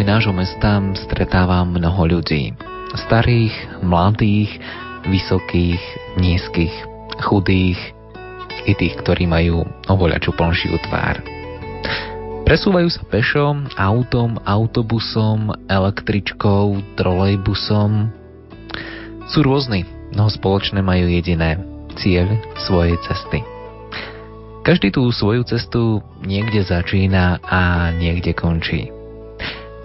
ulicami nášho mesta, stretávam mnoho ľudí. Starých, mladých, vysokých, nízkych, chudých i tých, ktorí majú ovoľaču plnšiu tvár. Presúvajú sa pešo, autom, autobusom, električkou, trolejbusom. Sú rôzni, no spoločné majú jediné cieľ svojej cesty. Každý tú svoju cestu niekde začína a niekde končí.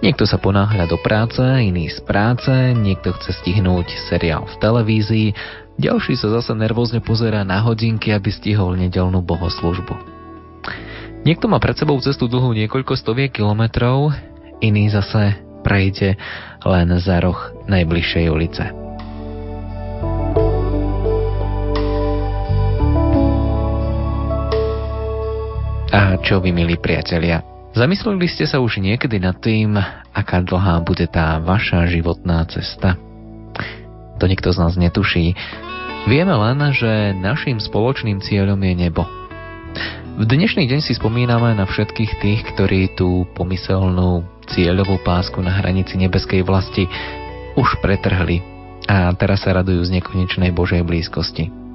Niekto sa ponáhľa do práce, iný z práce, niekto chce stihnúť seriál v televízii, ďalší sa zase nervózne pozerá na hodinky, aby stihol nedelnú bohoslužbu. Niekto má pred sebou cestu dlhú niekoľko stoviek kilometrov, iný zase prejde len za roh najbližšej ulice. A čo vy, milí priatelia? Zamysleli ste sa už niekedy nad tým, aká dlhá bude tá vaša životná cesta? To nikto z nás netuší. Vieme len, že našim spoločným cieľom je nebo. V dnešný deň si spomíname na všetkých tých, ktorí tú pomyselnú cieľovú pásku na hranici nebeskej vlasti už pretrhli a teraz sa radujú z nekonečnej Božej blízkosti.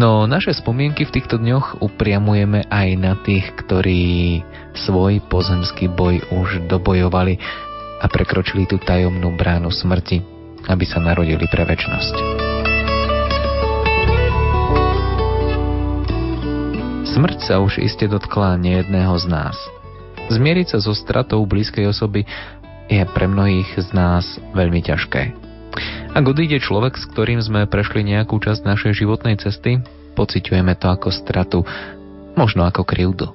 No naše spomienky v týchto dňoch upriamujeme aj na tých, ktorí svoj pozemský boj už dobojovali a prekročili tú tajomnú bránu smrti, aby sa narodili pre väčnosť. Smrť sa už iste dotkla nejedného z nás. Zmieriť sa so stratou blízkej osoby je pre mnohých z nás veľmi ťažké. Ak odíde človek, s ktorým sme prešli nejakú časť našej životnej cesty, pociťujeme to ako stratu, možno ako krivdu.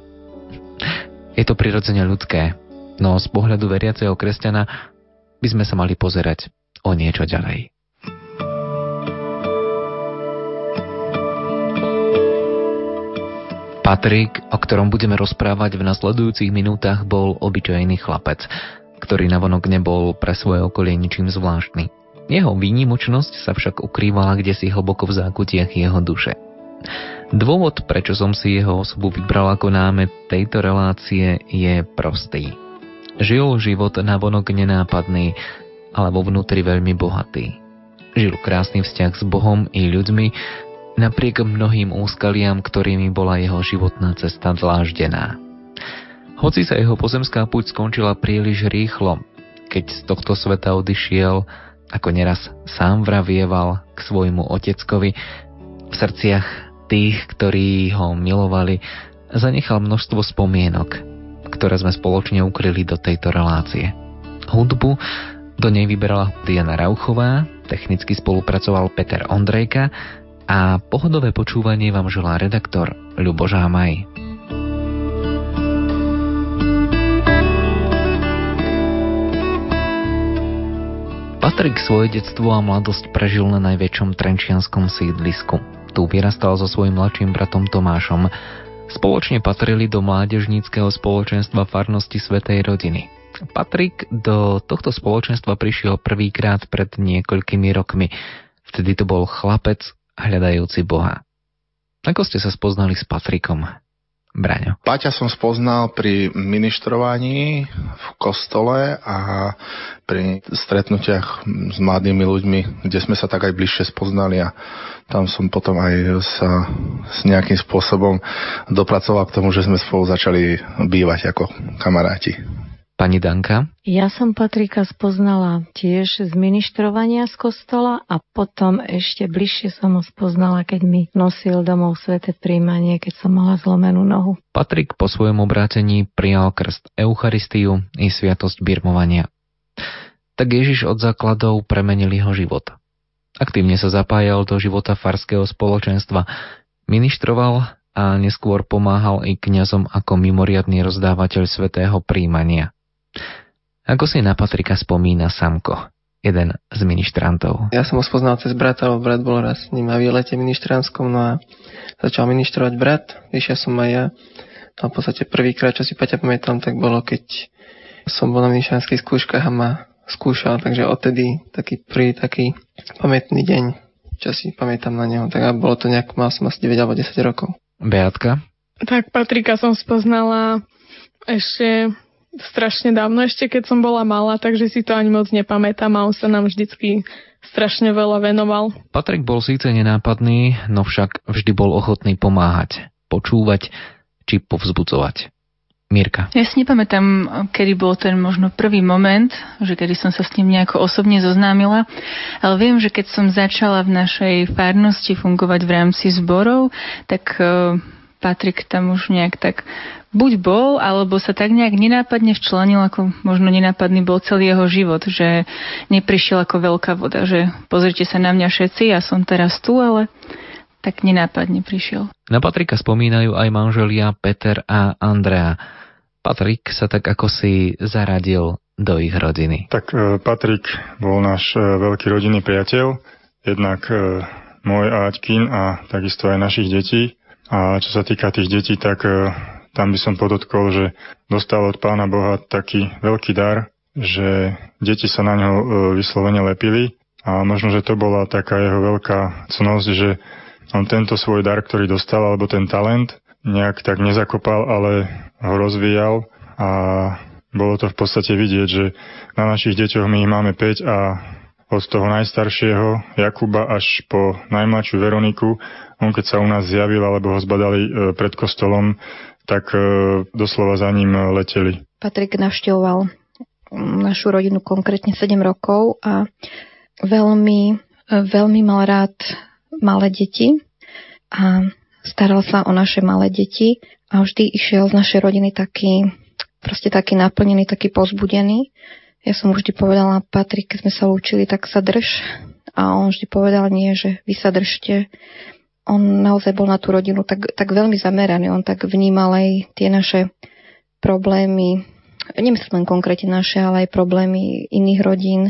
Je to prirodzene ľudské, no z pohľadu veriaceho kresťana by sme sa mali pozerať o niečo ďalej. Patrik, o ktorom budeme rozprávať v nasledujúcich minútach, bol obyčajný chlapec, ktorý navonok nebol pre svoje okolie ničím zvláštny. Jeho výnimočnosť sa však ukrývala kde si hlboko v zákutiach jeho duše. Dôvod, prečo som si jeho osobu vybral ako námet tejto relácie, je prostý. Žil život navonok nenápadný, ale vo vnútri veľmi bohatý. Žil krásny vzťah s Bohom i ľuďmi, napriek mnohým úskaliam, ktorými bola jeho životná cesta dláždená. Hoci sa jeho pozemská púť skončila príliš rýchlo, keď z tohto sveta odišiel, ako neraz sám vravieval k svojmu oteckovi, v srdciach tých, ktorí ho milovali, zanechal množstvo spomienok, ktoré sme spoločne ukryli do tejto relácie. Hudbu do nej vyberala Diana Rauchová, technicky spolupracoval Peter Ondrejka a pohodové počúvanie vám želá redaktor Ľuboš Hamaj. Patrik svoje detstvo a mladosť prežil na najväčšom trenčianskom sídlisku. Tu vyrastal so svojím mladším bratom Tomášom. Spoločne patrili do mládežníckého spoločenstva farnosti Svetej rodiny. Patrik do tohto spoločenstva prišiel prvýkrát pred niekoľkými rokmi. Vtedy to bol chlapec hľadajúci Boha. Ako ste sa spoznali s Patrikom? Braňo. Paťa som spoznal pri ministrovaní v kostole a pri stretnutiach s mladými ľuďmi, kde sme sa tak aj bližšie spoznali a tam som potom aj sa s nejakým spôsobom dopracoval k tomu, že sme spolu začali bývať ako kamaráti. Pani Danka? Ja som Patrika spoznala tiež z ministrovania z kostola a potom ešte bližšie som ho spoznala, keď mi nosil domov sveté príjmanie, keď som mala zlomenú nohu. Patrik po svojom obrátení prijal krst Eucharistiu i sviatosť birmovania. Tak Ježiš od základov premenil jeho život. Aktívne sa zapájal do života farského spoločenstva, ministroval a neskôr pomáhal i kňazom ako mimoriadný rozdávateľ svetého príjmania. Ako si na Patrika spomína Samko, jeden z ministrantov? Ja som ho spoznal cez brata, lebo brat bol raz s ním na výlete ministranskom, no a začal ministrovať brat, vyšiel som aj ja. No a v podstate prvýkrát, čo si Paťa pamätám, tak bolo, keď som bol na ministranských skúškach a ma skúšal, takže odtedy taký prvý taký pamätný deň, čo si pamätám na neho. Tak a bolo to nejak, mal som asi 9 alebo 10 rokov. Beatka? Tak Patrika som spoznala ešte strašne dávno, ešte keď som bola malá, takže si to ani moc nepamätám a on sa nám vždycky strašne veľa venoval. Patrik bol síce nenápadný, no však vždy bol ochotný pomáhať, počúvať či povzbudzovať. Mirka. Ja si nepamätám, kedy bol ten možno prvý moment, že kedy som sa s ním nejako osobne zoznámila, ale viem, že keď som začala v našej farnosti fungovať v rámci zborov, tak uh, Patrik tam už nejak tak buď bol, alebo sa tak nejak nenápadne včlenil, ako možno nenápadný bol celý jeho život, že neprišiel ako veľká voda, že pozrite sa na mňa všetci, ja som teraz tu, ale tak nenápadne prišiel. Na Patrika spomínajú aj manželia Peter a Andrea. Patrik sa tak ako si zaradil do ich rodiny. Tak e, Patrik bol náš e, veľký rodinný priateľ, jednak e, môj a Aťkin a takisto aj našich detí. A čo sa týka tých detí, tak tam by som podotkol, že dostal od pána Boha taký veľký dar, že deti sa na ňo vyslovene lepili. A možno, že to bola taká jeho veľká cnosť, že on tento svoj dar, ktorý dostal, alebo ten talent, nejak tak nezakopal, ale ho rozvíjal. A bolo to v podstate vidieť, že na našich deťoch my máme 5 a od toho najstaršieho Jakuba až po najmladšiu Veroniku, on keď sa u nás zjavil alebo ho zbadali e, pred kostolom, tak e, doslova za ním leteli. Patrik navštevoval našu rodinu konkrétne 7 rokov a veľmi, e, veľmi mal rád malé deti a staral sa o naše malé deti a vždy išiel z našej rodiny taký, proste taký naplnený, taký pozbudený. Ja som vždy povedala, Patrik, keď sme sa lúčili, tak sa drž. A on vždy povedal, nie, že vy sa držte. On naozaj bol na tú rodinu tak, tak veľmi zameraný. On tak vnímal aj tie naše problémy, nemyslím len konkrétne naše, ale aj problémy iných rodín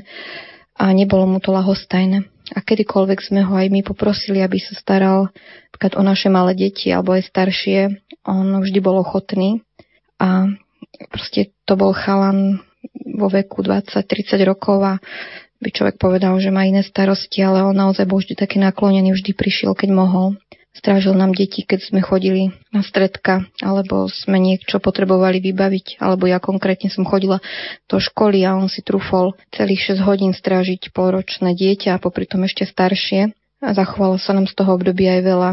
a nebolo mu to lahostajné a kedykoľvek sme ho aj my poprosili, aby sa staral o naše malé deti alebo aj staršie, on vždy bol ochotný a proste to bol chalan vo veku 20-30 rokov a by človek povedal, že má iné starosti, ale on naozaj bol vždy taký naklonený, vždy prišiel, keď mohol strážil nám deti, keď sme chodili na stredka, alebo sme niečo potrebovali vybaviť, alebo ja konkrétne som chodila do školy a on si trúfol celých 6 hodín strážiť polročné dieťa a popri tom ešte staršie. A zachovalo sa nám z toho obdobia aj veľa,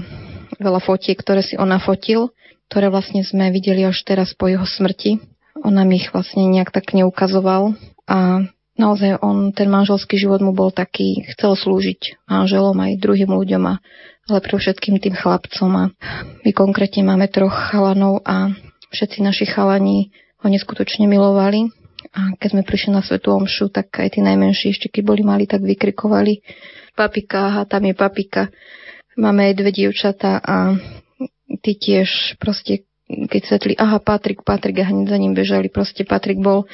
veľa fotiek, ktoré si on nafotil, ktoré vlastne sme videli až teraz po jeho smrti. On nám ich vlastne nejak tak neukazoval a naozaj on, ten manželský život mu bol taký, chcel slúžiť manželom aj druhým ľuďom a ale pre všetkým tým chlapcom. A my konkrétne máme troch chalanov a všetci naši chalani ho neskutočne milovali. A keď sme prišli na Svetú Omšu, tak aj tí najmenší ešte keď boli mali, tak vykrikovali papika, aha, tam je papika. Máme aj dve dievčatá a tí tiež proste, keď svetli, aha, Patrik, Patrik a hneď za ním bežali. Proste Patrik bol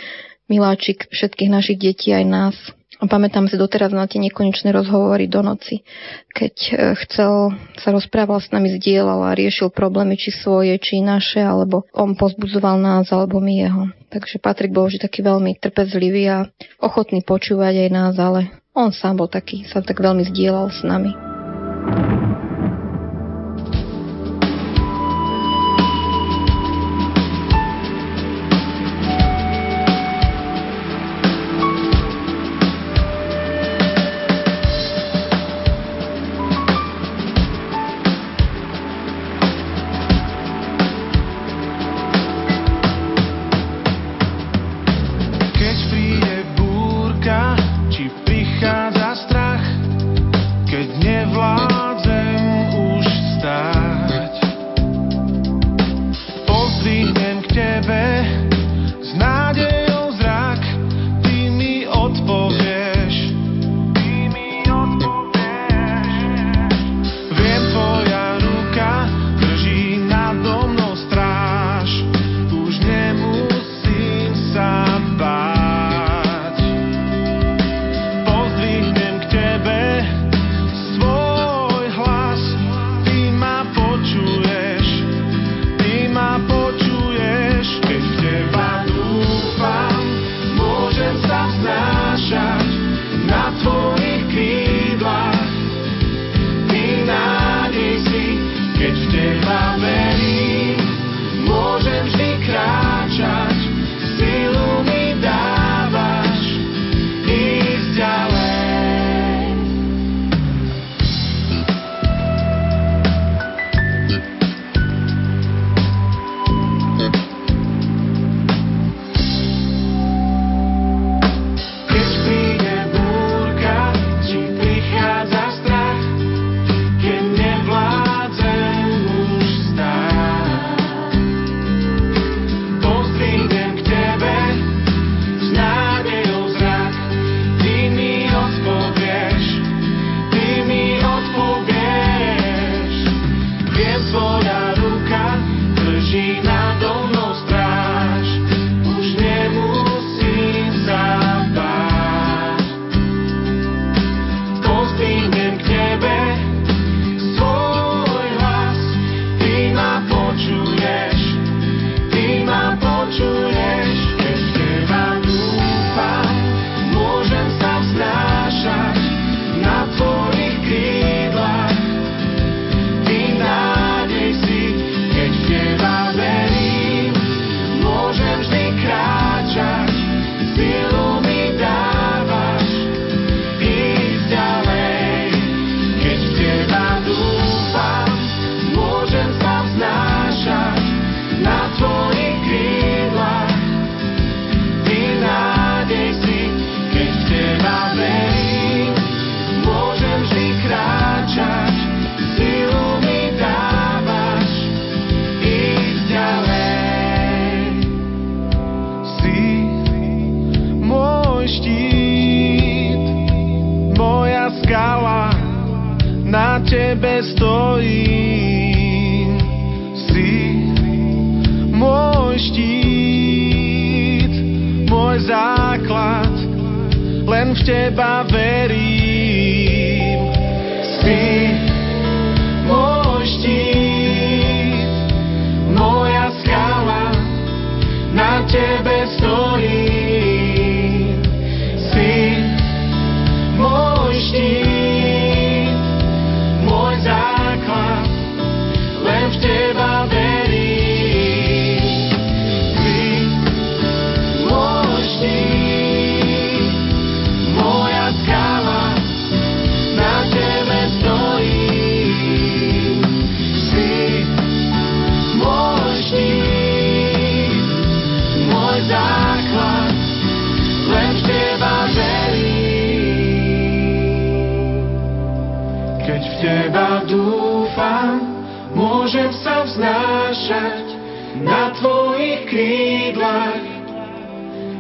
miláčik všetkých našich detí aj nás. Pamätám si doteraz na tie nekonečné rozhovory do noci, keď e, chcel, sa rozprával s nami, zdieľal a riešil problémy, či svoje, či naše, alebo on pozbudzoval nás, alebo my jeho. Takže Patrik bol vždy taký veľmi trpezlivý a ochotný počúvať aj nás, ale on sám bol taký, sa tak veľmi zdieľal s nami.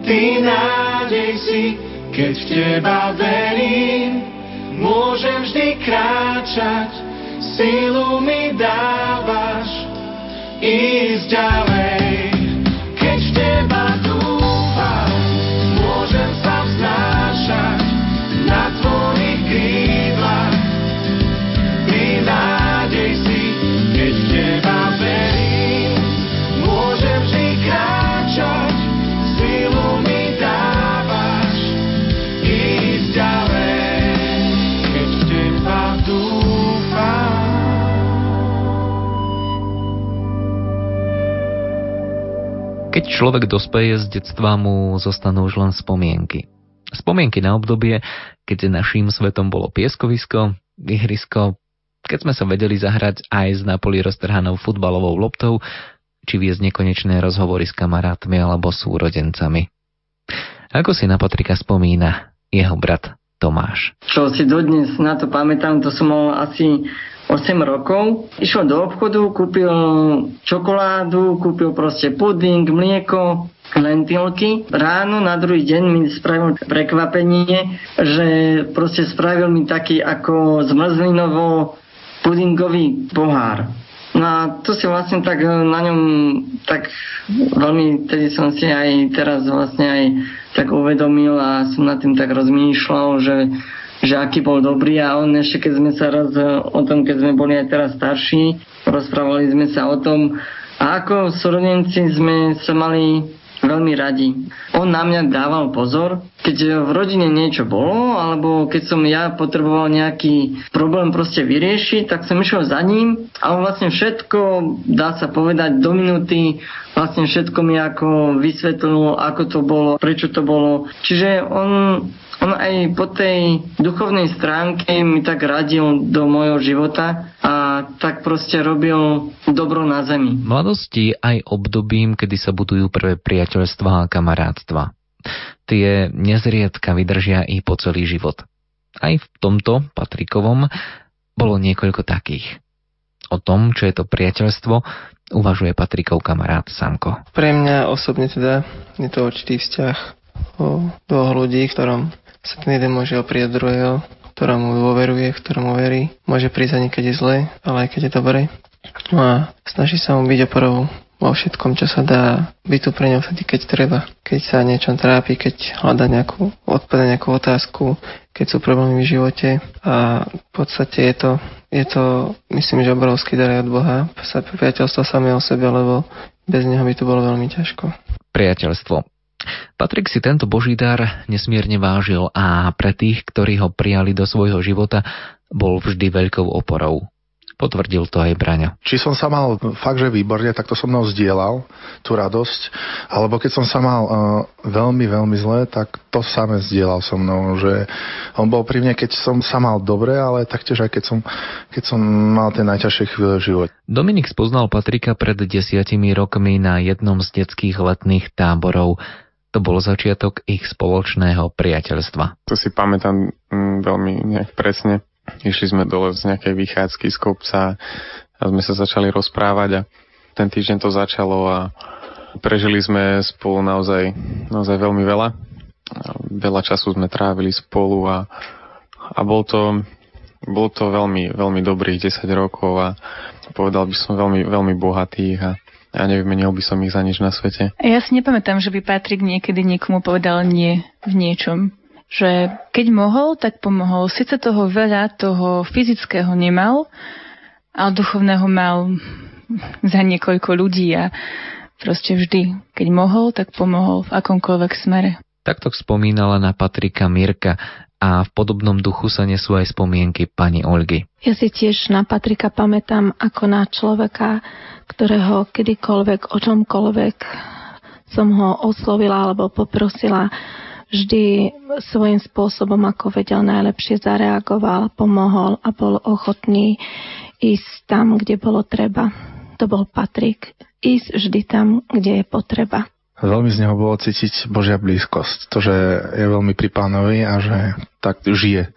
Ty nádej si, keď v teba verím, môžem vždy kráčať, silu mi dávaš ísť ďalej. Človek dospeje z detstva, mu zostanú už len spomienky. Spomienky na obdobie, keď naším svetom bolo pieskovisko, ihrisko, keď sme sa vedeli zahrať aj s na poli roztrhanou futbalovou loptou, či viesť nekonečné rozhovory s kamarátmi alebo súrodencami. Ako si na Patrika spomína jeho brat Tomáš. Čo si dodnes na to pamätám, to som mal asi 8 rokov. Išiel do obchodu, kúpil čokoládu, kúpil proste puding, mlieko, lentilky. Ráno na druhý deň mi spravil prekvapenie, že proste spravil mi taký ako zmrzlinovo pudingový pohár. No a to si vlastne tak na ňom tak veľmi, tedy som si aj teraz vlastne aj tak uvedomil a som nad tým tak rozmýšľal, že že aký bol dobrý a on ešte keď sme sa raz o tom, keď sme boli aj teraz starší, rozprávali sme sa o tom, a ako súrodenci sme sa mali veľmi radi. On na mňa dával pozor, keď v rodine niečo bolo, alebo keď som ja potreboval nejaký problém proste vyriešiť, tak som išiel za ním a on vlastne všetko, dá sa povedať, do minúty vlastne všetko mi ako vysvetlil, ako to bolo, prečo to bolo. Čiže on on aj po tej duchovnej stránke mi tak radil do môjho života a tak proste robil dobro na zemi. Mladosti aj obdobím, kedy sa budujú prvé priateľstva a kamarátstva. Tie nezriedka vydržia i po celý život. Aj v tomto Patrikovom bolo niekoľko takých. O tom, čo je to priateľstvo, uvažuje Patrikov kamarát Samko. Pre mňa osobne teda je to určitý vzťah o dvoch ľudí, ktorom sa ten jeden môže oprieť druhého, ktorému dôveruje, ktorému verí. Môže prísť aj niekedy zle, ale aj keď je dobre. No a snaží sa mu byť oporou vo všetkom, čo sa dá byť tu pre ňo vtedy, keď treba. Keď sa niečo trápi, keď hľada nejakú, odpada nejakú otázku, keď sú problémy v živote. A v podstate je to, je to myslím, že obrovský dar od Boha. Priateľstvo samé o sebe, lebo bez neho by to bolo veľmi ťažko. Priateľstvo. Patrik si tento boží dar nesmierne vážil a pre tých, ktorí ho prijali do svojho života, bol vždy veľkou oporou. Potvrdil to aj Braňo. Či som sa mal fakt, že výborne, tak to so mnou zdieľal, tú radosť, alebo keď som sa mal uh, veľmi, veľmi zle, tak to samé zdieľal so mnou, že on bol pri mne, keď som sa mal dobre, ale taktiež aj keď som, keď som mal tie najťažšie chvíle v živote. Dominik spoznal Patrika pred desiatimi rokmi na jednom z detských letných táborov. To bol začiatok ich spoločného priateľstva. To si pamätám mm, veľmi nejak presne. Išli sme dole z nejakej vychádzky z kopca a sme sa začali rozprávať a ten týždeň to začalo a prežili sme spolu naozaj, naozaj veľmi veľa. Veľa času sme trávili spolu a, a bol to Bolo to veľmi, veľmi dobrých 10 rokov a povedal by som veľmi, veľmi bohatých a ja nevymenil by som ich za nič na svete. Ja si nepamätám, že by Patrik niekedy niekomu povedal nie v niečom. Že keď mohol, tak pomohol. Sice toho veľa, toho fyzického nemal, ale duchovného mal za niekoľko ľudí a proste vždy, keď mohol, tak pomohol v akomkoľvek smere. Takto spomínala na Patrika Mirka a v podobnom duchu sa nesú aj spomienky pani Olgy. Ja si tiež na Patrika pamätám ako na človeka, ktorého kedykoľvek, o čomkoľvek som ho oslovila alebo poprosila, vždy svojím spôsobom, ako vedel najlepšie zareagoval, pomohol a bol ochotný ísť tam, kde bolo treba. To bol Patrik. Ísť vždy tam, kde je potreba veľmi z neho bolo cítiť Božia blízkosť. To, že je veľmi pri pánovi a že tak žije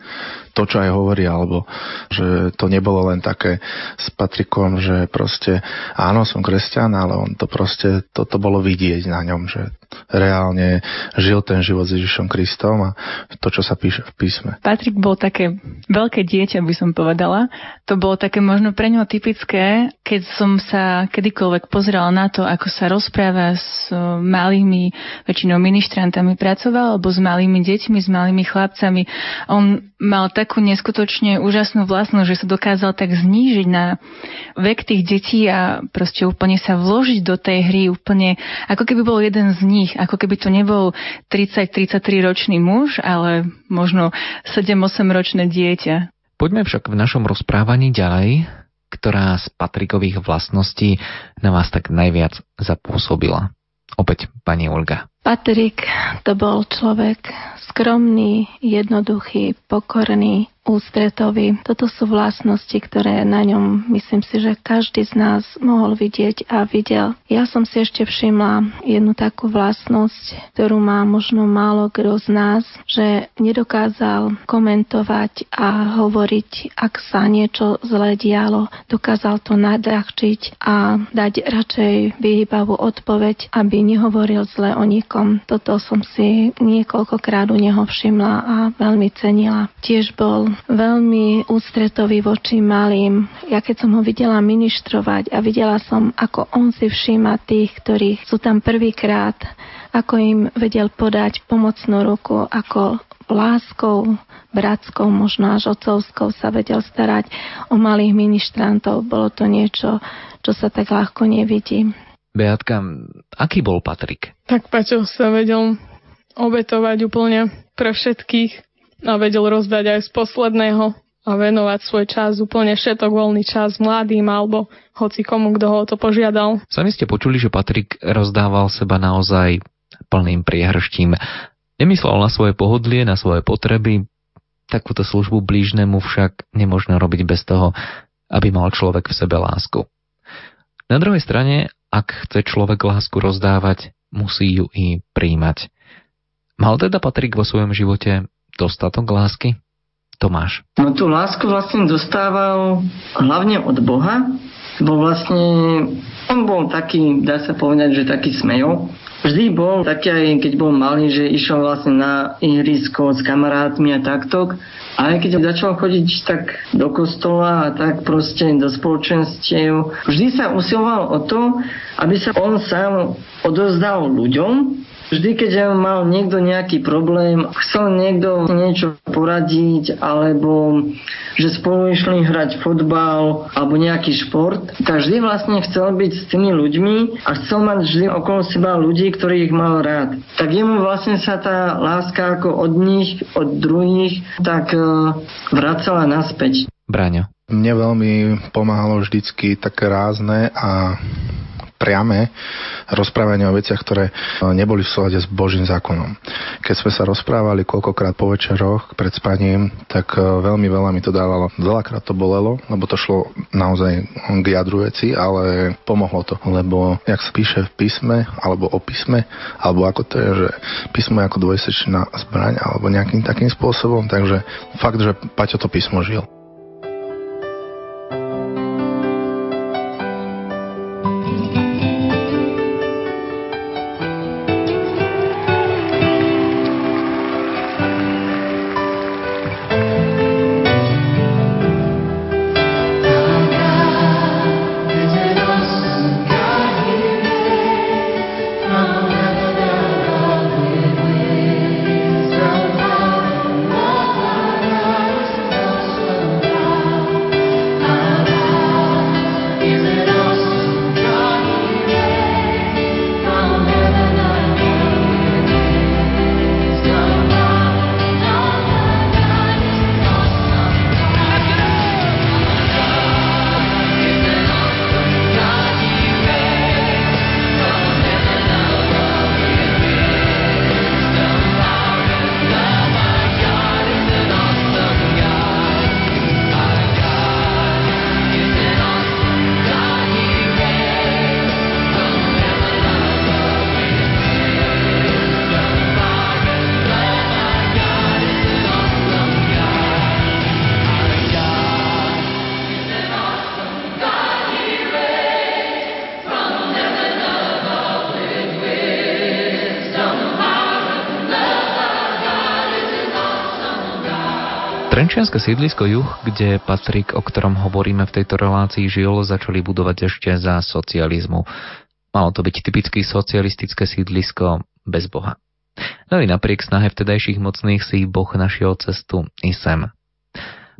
to, čo aj hovorí, alebo že to nebolo len také s Patrikom, že proste áno, som kresťan, ale on to proste, toto bolo vidieť na ňom, že reálne žil ten život s Ježišom Kristom a to, čo sa píše v písme. Patrik bol také veľké dieťa, by som povedala. To bolo také možno pre ňo typické, keď som sa kedykoľvek pozerala na to, ako sa rozpráva s malými, väčšinou ministrantami pracoval, alebo s malými deťmi, s malými chlapcami. On mal takú neskutočne úžasnú vlastnosť, že sa dokázal tak znížiť na vek tých detí a proste úplne sa vložiť do tej hry úplne, ako keby bol jeden z nich, ako keby to nebol 30-33 ročný muž, ale možno 7-8 ročné dieťa. Poďme však v našom rozprávaní ďalej, ktorá z Patrikových vlastností na vás tak najviac zapôsobila. Opäť pani Olga. Patrik to bol človek skromný, jednoduchý, pokorný, ústretový. Toto sú vlastnosti, ktoré na ňom myslím si, že každý z nás mohol vidieť a videl. Ja som si ešte všimla jednu takú vlastnosť, ktorú má možno málo kto z nás, že nedokázal komentovať a hovoriť, ak sa niečo zle dialo. Dokázal to nadľahčiť a dať radšej vyhýbavú odpoveď, aby nehovoril zle o nikom. Toto som si niekoľkokrát u neho všimla a veľmi cenila. Tiež bol veľmi ústretový voči malým. Ja keď som ho videla ministrovať a videla som, ako on si všíma tých, ktorí sú tam prvýkrát, ako im vedel podať pomocnú ruku, ako láskou, bratskou, možno až otcovskou sa vedel starať o malých ministrantov. Bolo to niečo, čo sa tak ľahko nevidí. Beatka, aký bol Patrik? Tak Paťo sa vedel obetovať úplne pre všetkých a vedel rozdať aj z posledného a venovať svoj čas, úplne všetok voľný čas mladým alebo hoci komu, kto ho to požiadal. Sami ste počuli, že Patrik rozdával seba naozaj plným priehrštím. Nemyslel na svoje pohodlie, na svoje potreby. Takúto službu blížnemu však nemožno robiť bez toho, aby mal človek v sebe lásku. Na druhej strane, ak chce človek lásku rozdávať, musí ju i príjmať. Mal teda Patrik vo svojom živote dostatok lásky? Tomáš. No tú lásku vlastne dostával hlavne od Boha, bo vlastne on bol taký, dá sa povedať, že taký smejo. Vždy bol taký aj keď bol malý, že išiel vlastne na ihrisko s kamarátmi a takto. A aj keď začal chodiť tak do kostola a tak proste do spoločenstiev, vždy sa usiloval o to, aby sa on sám odozdal ľuďom Vždy, keď mal niekto nejaký problém, chcel niekto niečo poradiť, alebo že spolu išli hrať fotbal alebo nejaký šport, tak vždy vlastne chcel byť s tými ľuďmi a chcel mať vždy okolo seba ľudí, ktorých mal rád. Tak jemu vlastne sa tá láska ako od nich, od druhých, tak e, vracala naspäť. Braňo. Mne veľmi pomáhalo vždycky také rázne a priame rozprávanie o veciach, ktoré e, neboli v súlade s Božím zákonom. Keď sme sa rozprávali koľkokrát po večeroch pred spaním, tak e, veľmi veľa mi to dávalo. Veľakrát to bolelo, lebo to šlo naozaj k jadru veci, ale pomohlo to, lebo jak sa píše v písme, alebo o písme, alebo ako to je, že písmo je ako dvojsečná zbraň, alebo nejakým takým spôsobom, takže fakt, že Paťo to písmo žil. Trenčianske sídlisko Juh, kde Patrik, o ktorom hovoríme v tejto relácii, žil, začali budovať ešte za socializmu. Malo to byť typicky socialistické sídlisko bez Boha. No i napriek snahe vtedajších mocných si Boh našiel cestu i sem.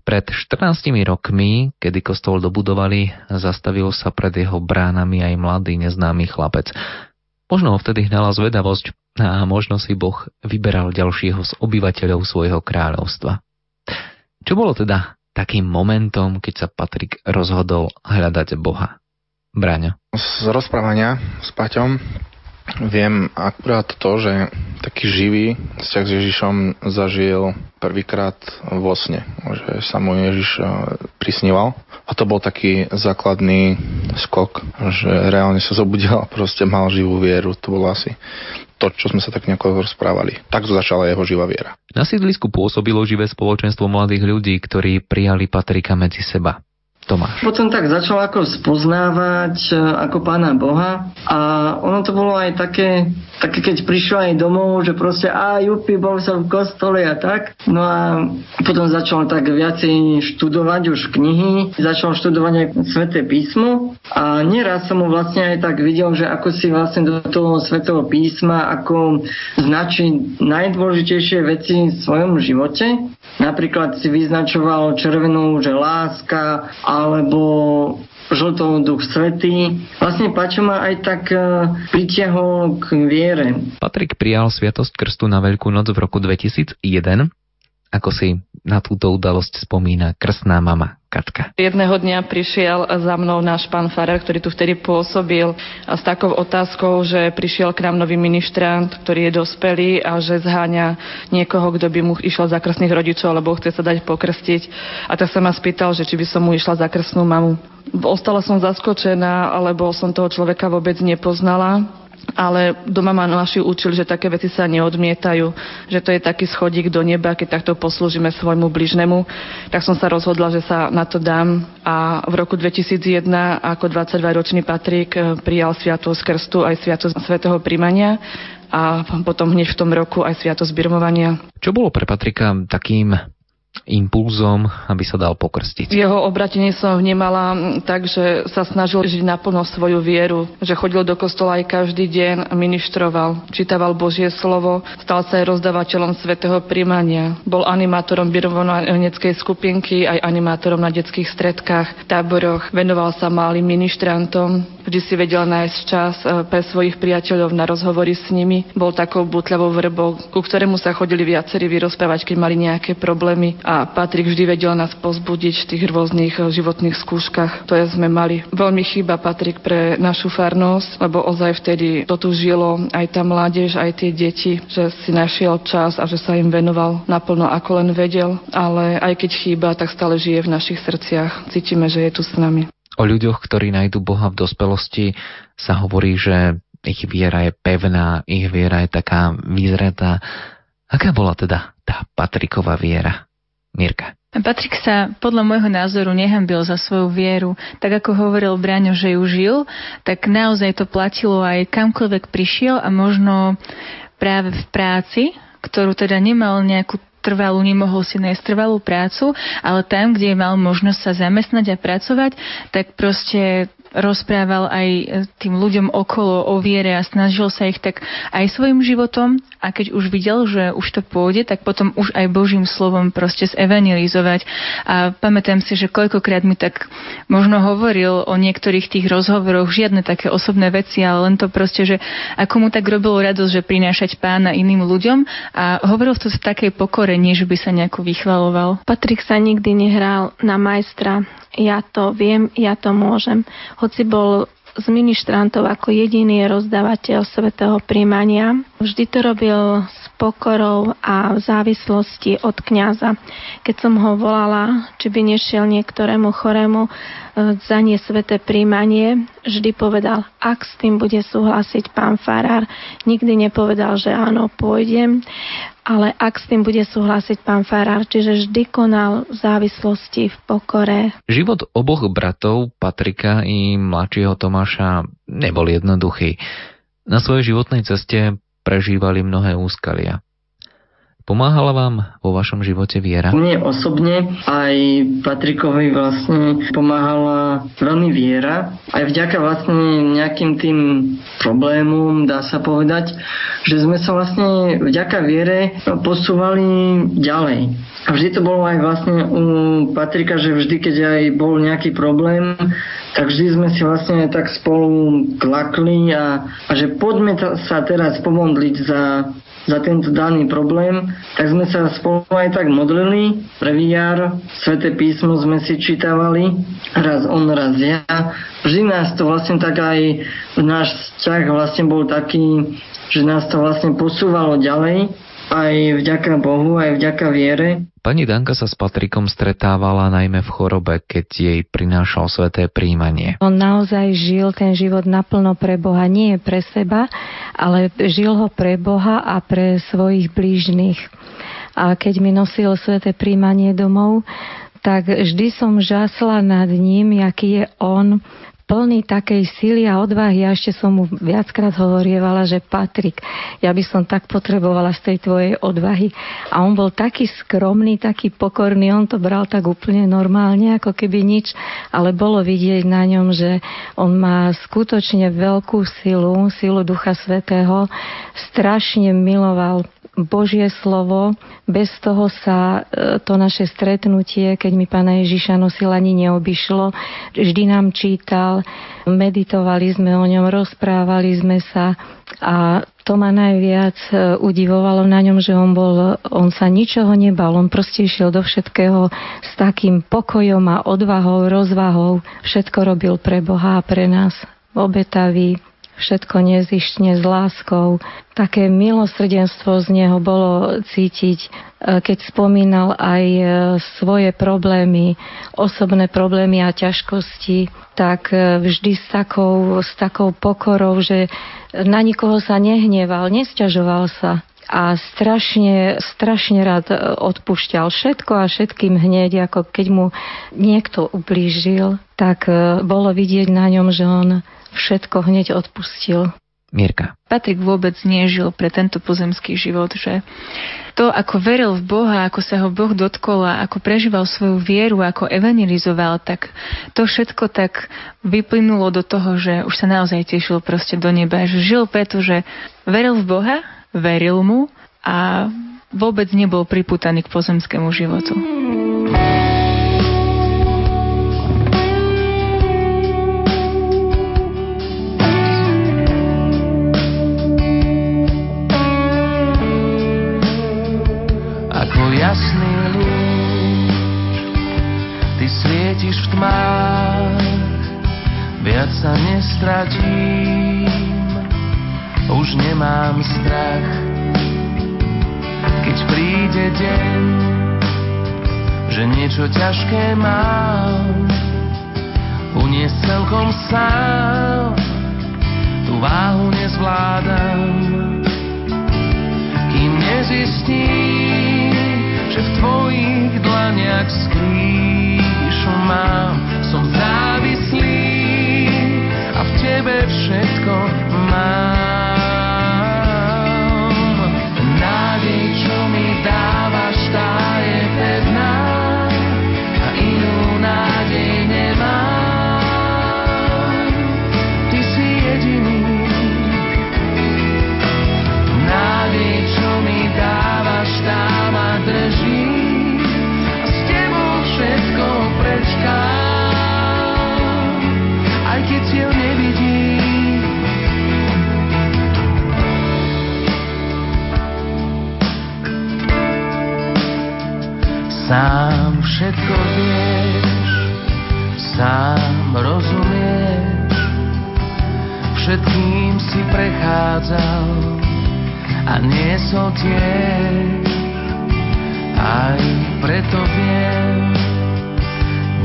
Pred 14 rokmi, kedy kostol dobudovali, zastavil sa pred jeho bránami aj mladý neznámy chlapec. Možno ho vtedy hnala zvedavosť a možno si Boh vyberal ďalšieho z obyvateľov svojho kráľovstva. Čo bolo teda takým momentom, keď sa Patrik rozhodol hľadať Boha? Braňo. Z rozprávania s Paťom viem akurát to, že taký živý vzťah s Ježišom zažil prvýkrát vo sne, že sa mu Ježiš prisníval. A to bol taký základný skok, že reálne sa zobudil a proste mal živú vieru. To bolo asi to, čo sme sa tak nejako rozprávali. Tak začala jeho živá viera. Na sídlisku pôsobilo živé spoločenstvo mladých ľudí, ktorí prijali Patrika medzi seba. Tomáš. Potom tak začal ako spoznávať e, ako pána Boha a ono to bolo aj také, také keď prišiel aj domov, že proste a jupi, bol som v kostole a tak. No a potom začal tak viacej študovať už knihy, začal študovať aj Sveté písmo a nieraz som mu vlastne aj tak videl, že ako si vlastne do toho Svetého písma, ako značí najdôležitejšie veci v svojom živote. Napríklad si vyznačoval červenú, že láska, alebo žltou duch svetý. Vlastne Pačo ma aj tak e, pritiahol k viere. Patrik prijal Sviatosť Krstu na Veľkú noc v roku 2001. Ako si na túto udalosť spomína krstná mama Katka. Jedného dňa prišiel za mnou náš pán Farer, ktorý tu vtedy pôsobil a s takou otázkou, že prišiel k nám nový ministrant, ktorý je dospelý a že zháňa niekoho, kto by mu išiel za krstných rodičov, alebo chce sa dať pokrstiť. A tak sa ma spýtal, že či by som mu išla za krstnú mamu. Ostala som zaskočená, alebo som toho človeka vôbec nepoznala ale doma ma naši učili, že také veci sa neodmietajú, že to je taký schodík do neba, keď takto poslúžime svojmu bližnemu. Tak som sa rozhodla, že sa na to dám a v roku 2001 ako 22-ročný Patrik eh, prijal Sviatosť Krstu aj Sviatosť Svetého príjmania a potom hneď v tom roku aj Sviatosť birmovania. Čo bolo pre Patrika takým impulzom, aby sa dal pokrstiť. Jeho obratenie som vnímala tak, že sa snažil žiť naplno svoju vieru, že chodil do kostola aj každý deň, ministroval, čítaval Božie slovo, stal sa aj rozdávateľom svetého príjmania. Bol animátorom birvoneckej skupinky, aj animátorom na detských stredkách, táboroch, venoval sa malým ministrantom, vždy si vedel nájsť čas eh, pre svojich priateľov na rozhovory s nimi. Bol takou butľavou vrbou, ku ktorému sa chodili viacerí vyrozprávať, keď mali nejaké problémy a Patrik vždy vedel nás pozbudiť v tých rôznych eh, životných skúškach, ktoré sme mali. Veľmi chýba Patrik pre našu farnosť, lebo ozaj vtedy to tu žilo aj tá mládež, aj tie deti, že si našiel čas a že sa im venoval naplno ako len vedel, ale aj keď chýba, tak stále žije v našich srdciach. Cítime, že je tu s nami. O ľuďoch, ktorí nájdu Boha v dospelosti, sa hovorí, že ich viera je pevná, ich viera je taká vyzretá. Aká bola teda tá Patriková viera? Mirka. Patrik sa podľa môjho názoru nehambil za svoju vieru. Tak ako hovoril Braňo, že ju žil, tak naozaj to platilo aj kamkoľvek prišiel a možno práve v práci, ktorú teda nemal nejakú trvalú, nemohol si nájsť trvalú prácu, ale tam, kde mal možnosť sa zamestnať a pracovať, tak proste rozprával aj tým ľuďom okolo o viere a snažil sa ich tak aj svojim životom a keď už videl, že už to pôjde, tak potom už aj Božím slovom proste zevangelizovať. A pamätám si, že koľkokrát mi tak možno hovoril o niektorých tých rozhovoroch, žiadne také osobné veci, ale len to proste, že ako mu tak robilo radosť, že prinášať pána iným ľuďom a hovoril to v takej pokore, že by sa nejako vychvaloval. Patrik sa nikdy nehral na majstra. Ja to viem, ja to môžem. Hoci bol z ministrantov ako jediný rozdávateľ svetého príjmania. Vždy to robil pokorou a v závislosti od kňaza. Keď som ho volala, či by nešiel niektorému chorému e, za nie sveté príjmanie, vždy povedal, ak s tým bude súhlasiť pán Farár. Nikdy nepovedal, že áno, pôjdem ale ak s tým bude súhlasiť pán Farár, čiže vždy konal v závislosti v pokore. Život oboch bratov, Patrika i mladšieho Tomáša, nebol jednoduchý. Na svojej životnej ceste prežívali mnohé úskalia. Pomáhala vám vo vašom živote viera? Mne osobne aj Patrikovi vlastne pomáhala veľmi viera. Aj vďaka vlastne nejakým tým problémom, dá sa povedať, že sme sa vlastne vďaka viere posúvali ďalej. A vždy to bolo aj vlastne u Patrika, že vždy, keď aj bol nejaký problém, tak vždy sme si vlastne tak spolu tlakli a, a že poďme sa teraz pomodliť za za tento daný problém, tak sme sa spolu aj tak modlili. Prvý jar, Sveté písmo sme si čítavali, raz on, raz ja. Vždy nás to vlastne tak aj, náš vzťah vlastne bol taký, že nás to vlastne posúvalo ďalej aj vďaka Bohu, aj vďaka viere. Pani Danka sa s Patrikom stretávala najmä v chorobe, keď jej prinášal sveté príjmanie. On naozaj žil ten život naplno pre Boha, nie pre seba, ale žil ho pre Boha a pre svojich blížnych. A keď mi nosil sveté príjmanie domov, tak vždy som žasla nad ním, aký je on plný takej sily a odvahy. A ešte som mu viackrát hovorievala, že Patrik, ja by som tak potrebovala z tej tvojej odvahy. A on bol taký skromný, taký pokorný, on to bral tak úplne normálne, ako keby nič, ale bolo vidieť na ňom, že on má skutočne veľkú silu, silu Ducha Svetého, strašne miloval Božie slovo. Bez toho sa e, to naše stretnutie, keď mi Pána Ježiša nosil, ani neobyšlo. Vždy nám čítal, meditovali sme o ňom, rozprávali sme sa a to ma najviac e, udivovalo na ňom, že on bol, on sa ničoho nebal, on proste išiel do všetkého s takým pokojom a odvahou, rozvahou. Všetko robil pre Boha a pre nás. Obetavý, všetko nezištne s láskou. Také milosrdenstvo z neho bolo cítiť, e, keď spomínal aj e, svoje problémy, osobné problémy a ťažkosti, tak e, vždy s takou, s takou pokorou, že na nikoho sa nehneval, nesťažoval sa a strašne, strašne rád odpúšťal všetko a všetkým hneď, ako keď mu niekto ublížil, tak bolo vidieť na ňom, že on všetko hneď odpustil. Mirka. Patrik vôbec nežil pre tento pozemský život, že to, ako veril v Boha, ako sa ho Boh dotkol a ako prežíval svoju vieru, ako evangelizoval, tak to všetko tak vyplynulo do toho, že už sa naozaj tešil proste do neba, že žil preto, že veril v Boha, veril mu a vôbec nebol priputaný k pozemskému životu. Jasný lúč. Ty svietiš v tmách Viac sa nestratím. Už nemám strach. Keď príde deň Že niečo ťažké mám Uniesť celkom sám. Tú váhu nezvládam. Kým nezistím že v tvojich dlaniach skrýšu mám. Sám všetko vieš, sám rozumieš, všetkým si prechádzal a niesol tiež. Aj preto viem,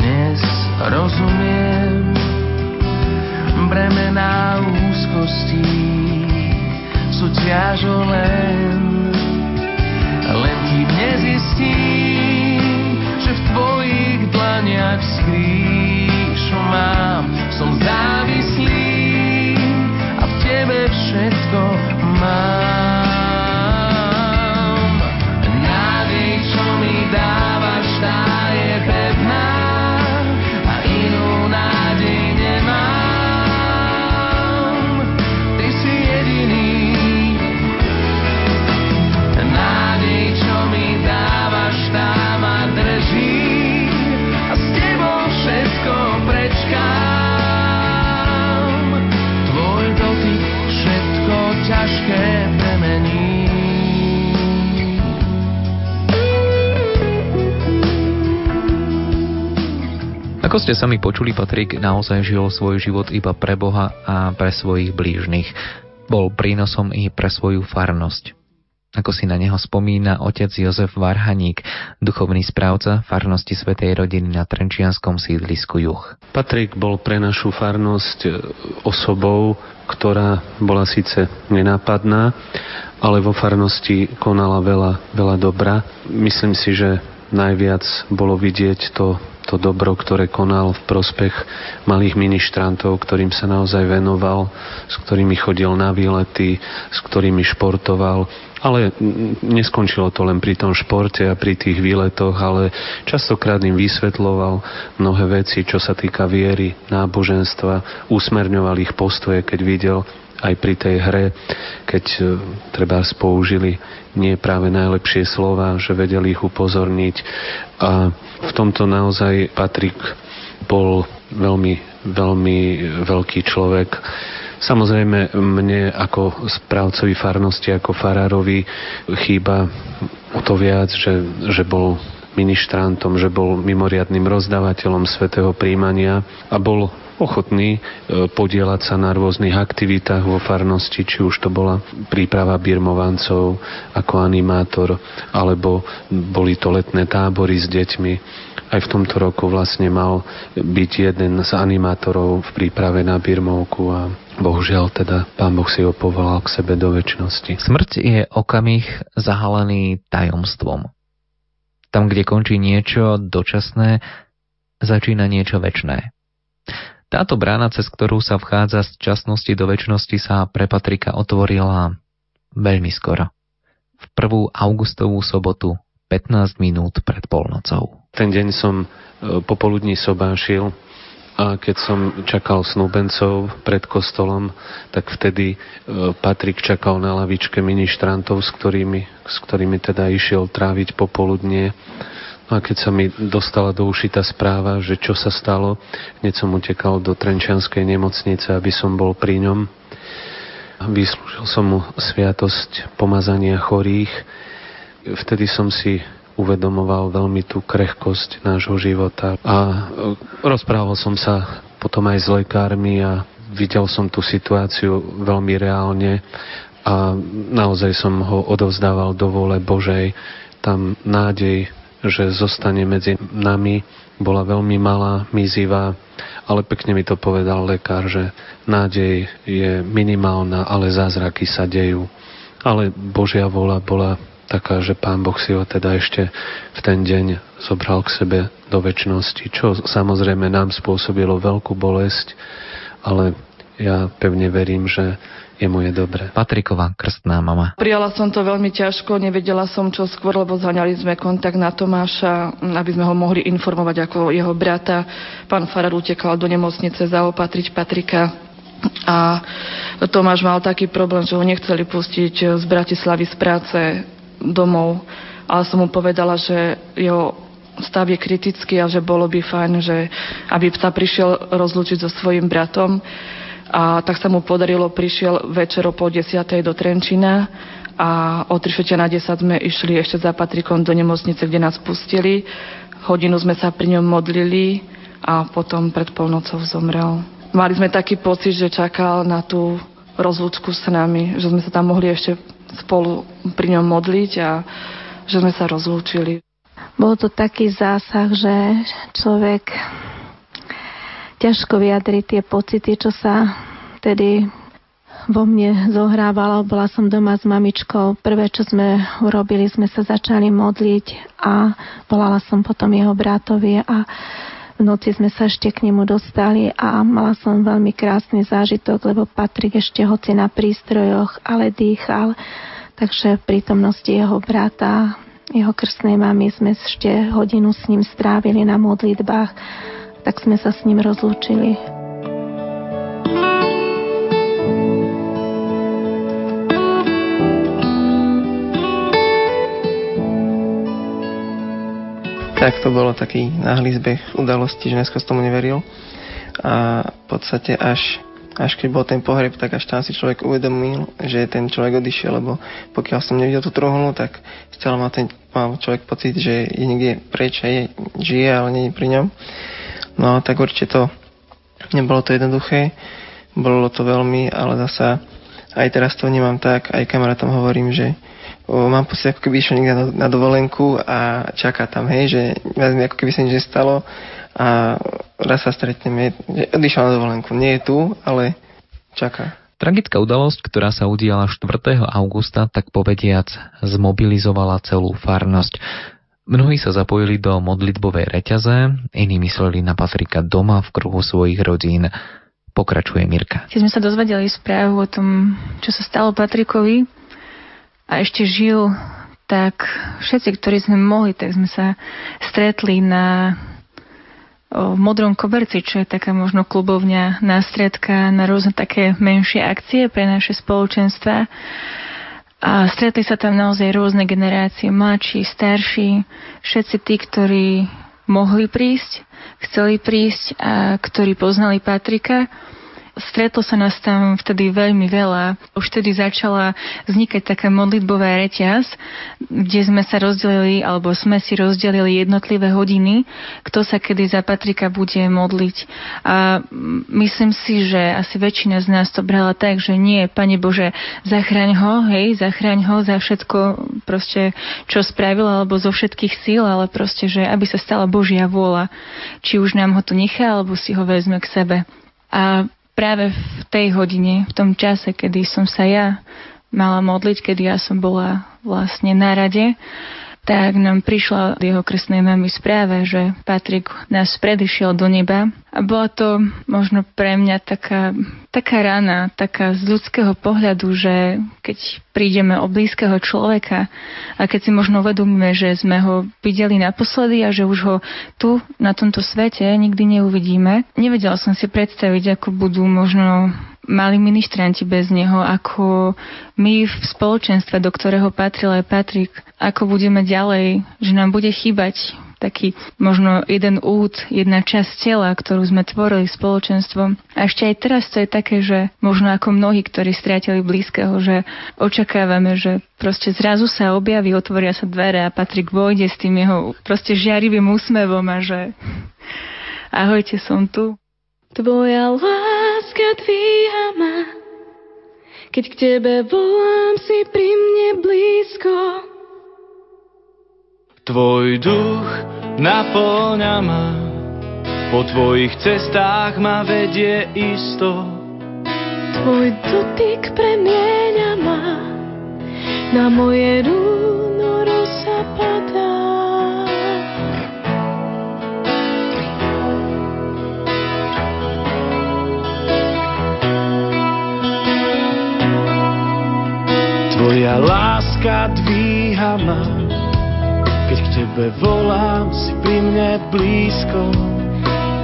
dnes rozumiem, bremená úzkostí sú ťažo len, len kým nezistím, tvojich dlaniach skrýšu mám. Som závislý a v tebe všetko mám. Ste sami počuli, Patrik naozaj žil svoj život iba pre Boha a pre svojich blížnych. Bol prínosom i pre svoju farnosť. Ako si na neho spomína otec Jozef Varhaník, duchovný správca farnosti Svetej rodiny na Trenčianskom sídlisku Juch. Patrik bol pre našu farnosť e, osobou, ktorá bola síce nenápadná, ale vo farnosti konala veľa, veľa dobra. Myslím si, že najviac bolo vidieť to to dobro, ktoré konal v prospech malých ministrantov, ktorým sa naozaj venoval, s ktorými chodil na výlety, s ktorými športoval. Ale neskončilo to len pri tom športe a pri tých výletoch, ale častokrát im vysvetloval mnohé veci, čo sa týka viery, náboženstva, usmerňoval ich postoje, keď videl, aj pri tej hre, keď e, treba použili nie práve najlepšie slova, že vedeli ich upozorniť. A v tomto naozaj Patrik bol veľmi, veľmi veľký človek. Samozrejme, mne ako správcovi farnosti, ako farárovi chýba o to viac, že, že bol ministrantom, že bol mimoriadným rozdávateľom svetého príjmania a bol ochotní e, podielať sa na rôznych aktivitách vo farnosti, či už to bola príprava birmovancov ako animátor, alebo boli to letné tábory s deťmi. Aj v tomto roku vlastne mal byť jeden z animátorov v príprave na birmovku a bohužiaľ teda pán Boh si ho povolal k sebe do väčšnosti. Smrť je okamih zahalený tajomstvom. Tam, kde končí niečo dočasné, začína niečo väčné. Táto brána, cez ktorú sa vchádza z časnosti do väčšnosti, sa pre Patrika otvorila veľmi skoro. V prvú augustovú sobotu 15 minút pred polnocou. Ten deň som e, popoludní sobášil a keď som čakal snúbencov pred kostolom, tak vtedy e, Patrik čakal na lavičke ministrantov, s ktorými, s ktorými teda išiel tráviť popoludnie. A keď sa mi dostala do uši tá správa, že čo sa stalo, hneď som utekal do Trenčianskej nemocnice, aby som bol pri ňom. Vyslúžil som mu sviatosť pomazania chorých. Vtedy som si uvedomoval veľmi tú krehkosť nášho života. A e, rozprával som sa potom aj s lekármi a videl som tú situáciu veľmi reálne a naozaj som ho odovzdával do vole Božej. Tam nádej že zostane medzi nami, bola veľmi malá, mizivá, ale pekne mi to povedal lekár, že nádej je minimálna, ale zázraky sa dejú. Ale Božia vola bola taká, že Pán Boh si ho teda ešte v ten deň zobral k sebe do väčšnosti, čo samozrejme nám spôsobilo veľkú bolesť, ale ja pevne verím, že jemu je dobre. Patriková krstná mama. Prijala som to veľmi ťažko, nevedela som čo skôr, lebo zhaňali sme kontakt na Tomáša, aby sme ho mohli informovať ako jeho brata. Pán Farar utekal do nemocnice zaopatriť Patrika a Tomáš mal taký problém, že ho nechceli pustiť z Bratislavy z práce domov, ale som mu povedala, že jeho stav je kritický a že bolo by fajn, že aby sa prišiel rozlúčiť so svojím bratom a tak sa mu podarilo, prišiel večer o pol do Trenčina a o 3 na 10 sme išli ešte za Patrikom do nemocnice, kde nás pustili. Hodinu sme sa pri ňom modlili a potom pred polnocou zomrel. Mali sme taký pocit, že čakal na tú rozlúčku s nami, že sme sa tam mohli ešte spolu pri ňom modliť a že sme sa rozlúčili. Bol to taký zásah, že človek ťažko vyjadriť tie pocity, čo sa tedy vo mne zohrávalo. Bola som doma s mamičkou. Prvé, čo sme urobili, sme sa začali modliť a volala som potom jeho bratovi a v noci sme sa ešte k nemu dostali a mala som veľmi krásny zážitok, lebo Patrik ešte hoci na prístrojoch, ale dýchal. Takže v prítomnosti jeho brata, jeho krstnej mamy sme ešte hodinu s ním strávili na modlitbách tak sme sa s ním rozlúčili. Tak to bolo taký náhly zbeh udalosti, že dneska tomu neveril. A v podstate až, až keď bol ten pohreb, tak až tam si človek uvedomil, že ten človek odišiel, lebo pokiaľ som nevidel tú truhlu, tak stále mal, ten, mal človek pocit, že je niekde preč a je, žije, ale nie je pri ňom. No tak určite to nebolo to jednoduché, bolo to veľmi, ale zasa aj teraz to vnímam tak, aj kamarátom hovorím, že mám pocit, ako keby išiel niekde na, na dovolenku a čaká tam, hej, že ako keby sa nič nestalo a raz sa stretneme, že odišiel na dovolenku. Nie je tu, ale čaká. Tragická udalosť, ktorá sa udiala 4. augusta, tak povediac, zmobilizovala celú farnosť. Mnohí sa zapojili do modlitbovej reťaze, iní mysleli na Patrika doma v kruhu svojich rodín. Pokračuje Mirka. Keď sme sa dozvedeli správu o tom, čo sa stalo Patrikovi a ešte žil, tak všetci, ktorí sme mohli, tak sme sa stretli na v Modrom koberci, čo je taká možno klubovňa nástredka na rôzne také menšie akcie pre naše spoločenstva. A stretli sa tam naozaj rôzne generácie, mladší, starší, všetci tí, ktorí mohli prísť, chceli prísť a ktorí poznali Patrika Stretlo sa nás tam vtedy veľmi veľa. Už vtedy začala vznikať taká modlitbová reťaz, kde sme sa rozdelili, alebo sme si rozdelili jednotlivé hodiny, kto sa kedy za Patrika bude modliť. A myslím si, že asi väčšina z nás to brala tak, že nie, Pane Bože, zachraň ho, hej, zachraň ho za všetko, proste, čo spravil, alebo zo všetkých síl, ale proste, že aby sa stala Božia vôľa. Či už nám ho tu nechá, alebo si ho vezme k sebe. A práve v tej hodine, v tom čase, kedy som sa ja mala modliť, kedy ja som bola vlastne na rade, tak nám prišla jeho krstnej mamy správa, že Patrik nás predišiel do neba. A bola to možno pre mňa taká, taká rana, taká z ľudského pohľadu, že keď prídeme o blízkeho človeka a keď si možno uvedomíme, že sme ho videli naposledy a že už ho tu na tomto svete nikdy neuvidíme, nevedela som si predstaviť, ako budú možno mali ministranti bez neho, ako my v spoločenstve, do ktorého patril aj Patrik, ako budeme ďalej, že nám bude chýbať taký možno jeden út, jedna časť tela, ktorú sme tvorili spoločenstvom. A ešte aj teraz to je také, že možno ako mnohí, ktorí strátili blízkeho, že očakávame, že proste zrazu sa objaví, otvoria sa dvere a Patrik vojde s tým jeho proste žiarivým úsmevom a že ahojte, som tu. Tvoja láska dvíha ma, keď k tebe volám si pri mne blízko. Tvoj duch naplňa ma, po tvojich cestách ma vedie isto. Tvoj dotyk premieňa ma, na moje rúno rosa padá. Tvoja láska dvíha ma, keď k tebe volám, si pri mne blízko.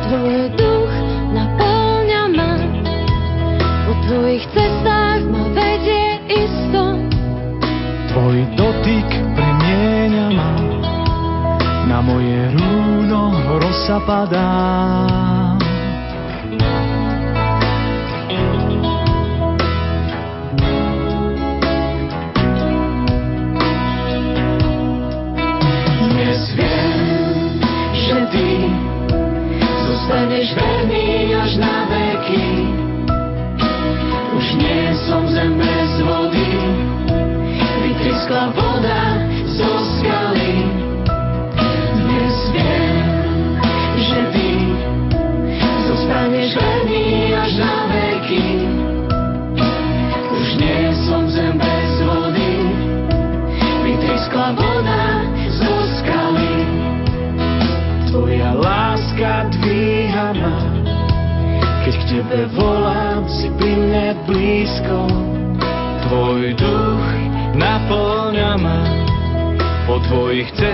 Tvoj duch naplňa ma, po tvojich cestách ma vedie isto. Tvoj dotyk premieňa ma, na moje rúno rosa padá. Zostaneš verný až na veky. Už nie som zem bez vody, vytriskla po tvojich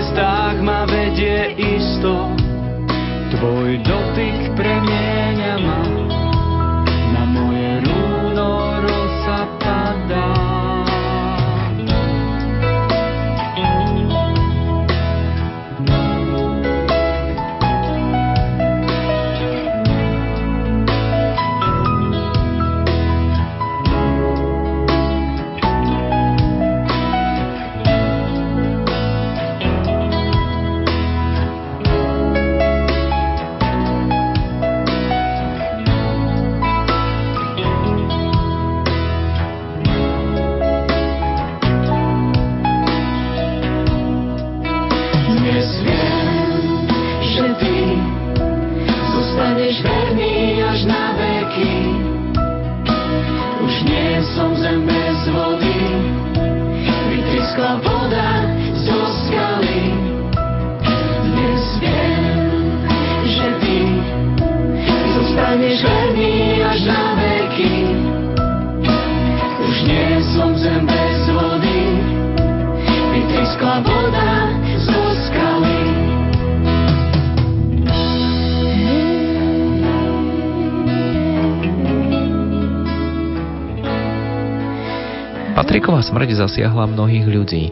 Patriková smrť zasiahla mnohých ľudí.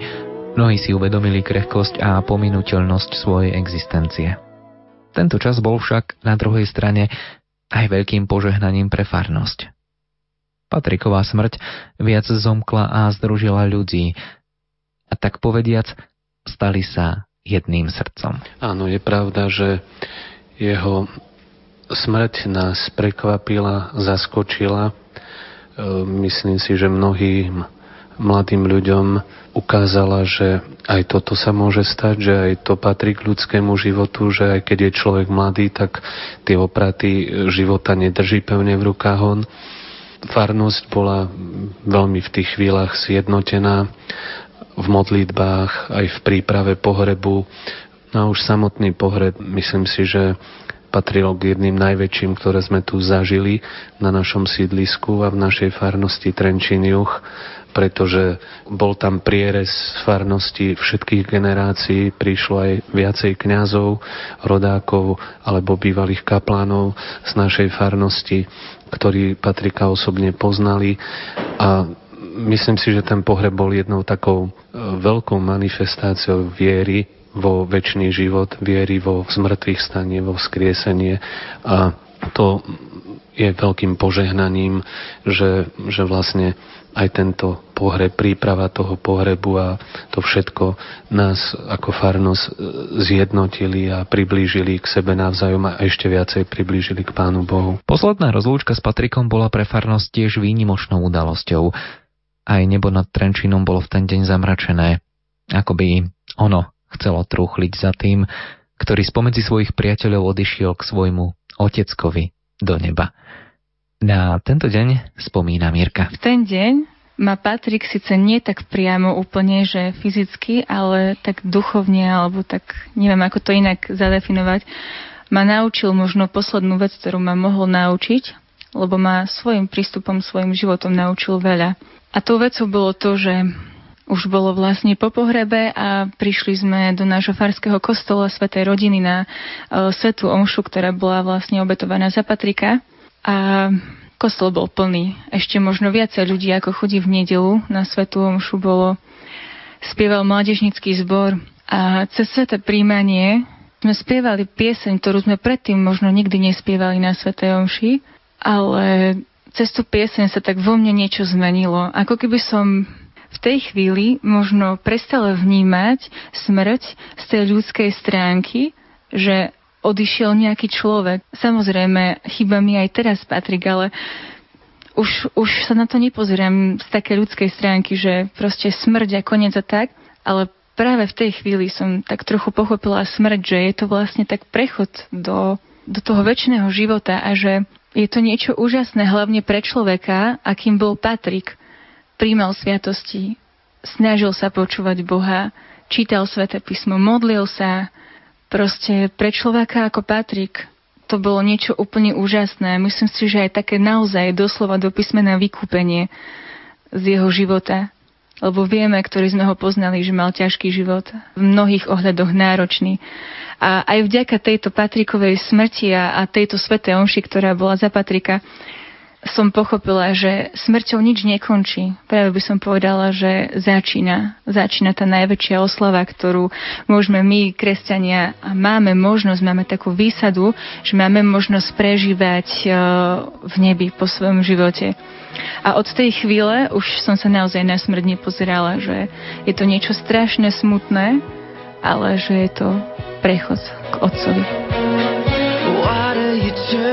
Mnohí si uvedomili krehkosť a pominuteľnosť svojej existencie. Tento čas bol však na druhej strane aj veľkým požehnaním pre farnosť. Patriková smrť viac zomkla a združila ľudí a tak povediac stali sa jedným srdcom. Áno, je pravda, že jeho smrť nás prekvapila, zaskočila. E, myslím si, že mnohým mladým ľuďom ukázala, že aj toto sa môže stať, že aj to patrí k ľudskému životu, že aj keď je človek mladý, tak tie opraty života nedrží pevne v rukách on. Farnosť bola veľmi v tých chvíľach zjednotená v modlitbách, aj v príprave pohrebu. No a už samotný pohreb, myslím si, že patrilo k jedným najväčším, ktoré sme tu zažili na našom sídlisku a v našej farnosti Trenčín-Juch pretože bol tam prierez farnosti všetkých generácií, prišlo aj viacej kňazov, rodákov alebo bývalých kaplánov z našej farnosti, ktorí Patrika osobne poznali. A myslím si, že ten pohreb bol jednou takou e, veľkou manifestáciou viery vo väčší život, viery vo zmrtvých stanie, vo vzkriesenie a to je veľkým požehnaním, že, že vlastne aj tento pohreb, príprava toho pohrebu a to všetko nás ako farnosť e, zjednotili a priblížili k sebe navzájom a ešte viacej priblížili k Pánu Bohu. Posledná rozlúčka s Patrikom bola pre farnosť tiež výnimočnou udalosťou. Aj nebo nad Trenčinom bolo v ten deň zamračené. Ako by ono chcelo trúchliť za tým, ktorý spomedzi svojich priateľov odišiel k svojmu oteckovi do neba. Na tento deň spomína Mirka. V ten deň ma Patrik síce nie tak priamo úplne, že fyzicky, ale tak duchovne, alebo tak neviem, ako to inak zadefinovať, ma naučil možno poslednú vec, ktorú ma mohol naučiť, lebo ma svojim prístupom, svojim životom naučil veľa. A tou vecou bolo to, že už bolo vlastne po pohrebe a prišli sme do nášho farského kostola Svetej rodiny na uh, Svetu Omšu, ktorá bola vlastne obetovaná za Patrika a kostol bol plný. Ešte možno viacej ľudí, ako chodí v nedelu na Svetu Omšu bolo. Spieval mládežnický zbor a cez sveté príjmanie sme spievali pieseň, ktorú sme predtým možno nikdy nespievali na Svetej Omši, ale cez tú pieseň sa tak vo mne niečo zmenilo. Ako keby som v tej chvíli možno prestala vnímať smrť z tej ľudskej stránky, že odišiel nejaký človek. Samozrejme, chyba mi aj teraz, Patrik, ale už, už sa na to nepozerám z také ľudskej stránky, že proste smrť a koniec a tak, ale práve v tej chvíli som tak trochu pochopila smrť, že je to vlastne tak prechod do, do toho väčšného života a že je to niečo úžasné hlavne pre človeka, akým bol Patrik. Príjmal sviatosti, snažil sa počúvať Boha, čítal sväté písmo, modlil sa, Proste pre človeka ako Patrik to bolo niečo úplne úžasné. Myslím si, že aj také naozaj doslova do písmena vykúpenie z jeho života. Lebo vieme, ktorí sme ho poznali, že mal ťažký život, v mnohých ohľadoch náročný. A aj vďaka tejto Patrikovej smrti a, a tejto svetej omši, ktorá bola za Patrika, som pochopila, že smrťou nič nekončí. Práve by som povedala, že začína. Začína tá najväčšia oslava, ktorú môžeme my, kresťania, a máme možnosť, máme takú výsadu, že máme možnosť prežívať e, v nebi po svojom živote. A od tej chvíle už som sa naozaj na smrť nepozerala, že je to niečo strašne smutné, ale že je to prechod k Otcovi. Why do you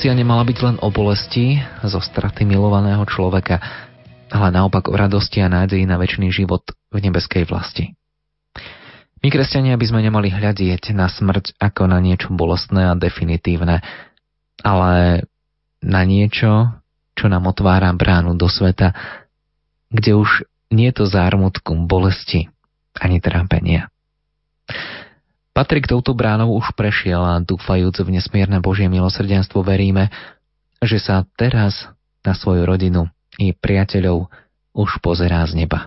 relácia nemala byť len o bolesti zo straty milovaného človeka, ale naopak o radosti a nádeji na väčší život v nebeskej vlasti. My, kresťania, by sme nemali hľadieť na smrť ako na niečo bolestné a definitívne, ale na niečo, čo nám otvára bránu do sveta, kde už nie je to zármutku bolesti ani trápenia. Patrik touto bránou už prešiel a dúfajúc v nesmierne Božie milosrdenstvo veríme, že sa teraz na svoju rodinu i priateľov už pozerá z neba.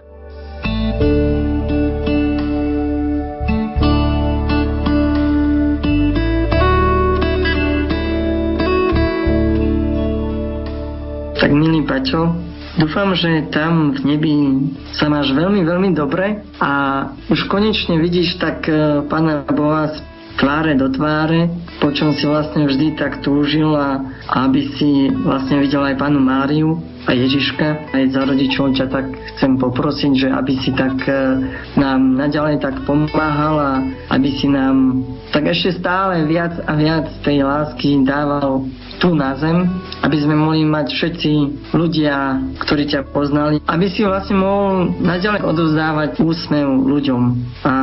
Tak milý Paťo, Dúfam, že tam v nebi sa máš veľmi, veľmi dobre a už konečne vidíš tak e, Pána Boha z tváre do tváre, po čom si vlastne vždy tak túžil a aby si vlastne videl aj Pánu Máriu a Ježiška. Aj za rodičov ťa tak chcem poprosiť, že aby si tak e, nám naďalej tak pomáhal a aby si nám tak ešte stále viac a viac tej lásky dával tu na zem, aby sme mohli mať všetci ľudia, ktorí ťa poznali, aby si vlastne mohol naďalej odovzdávať úsmev ľuďom a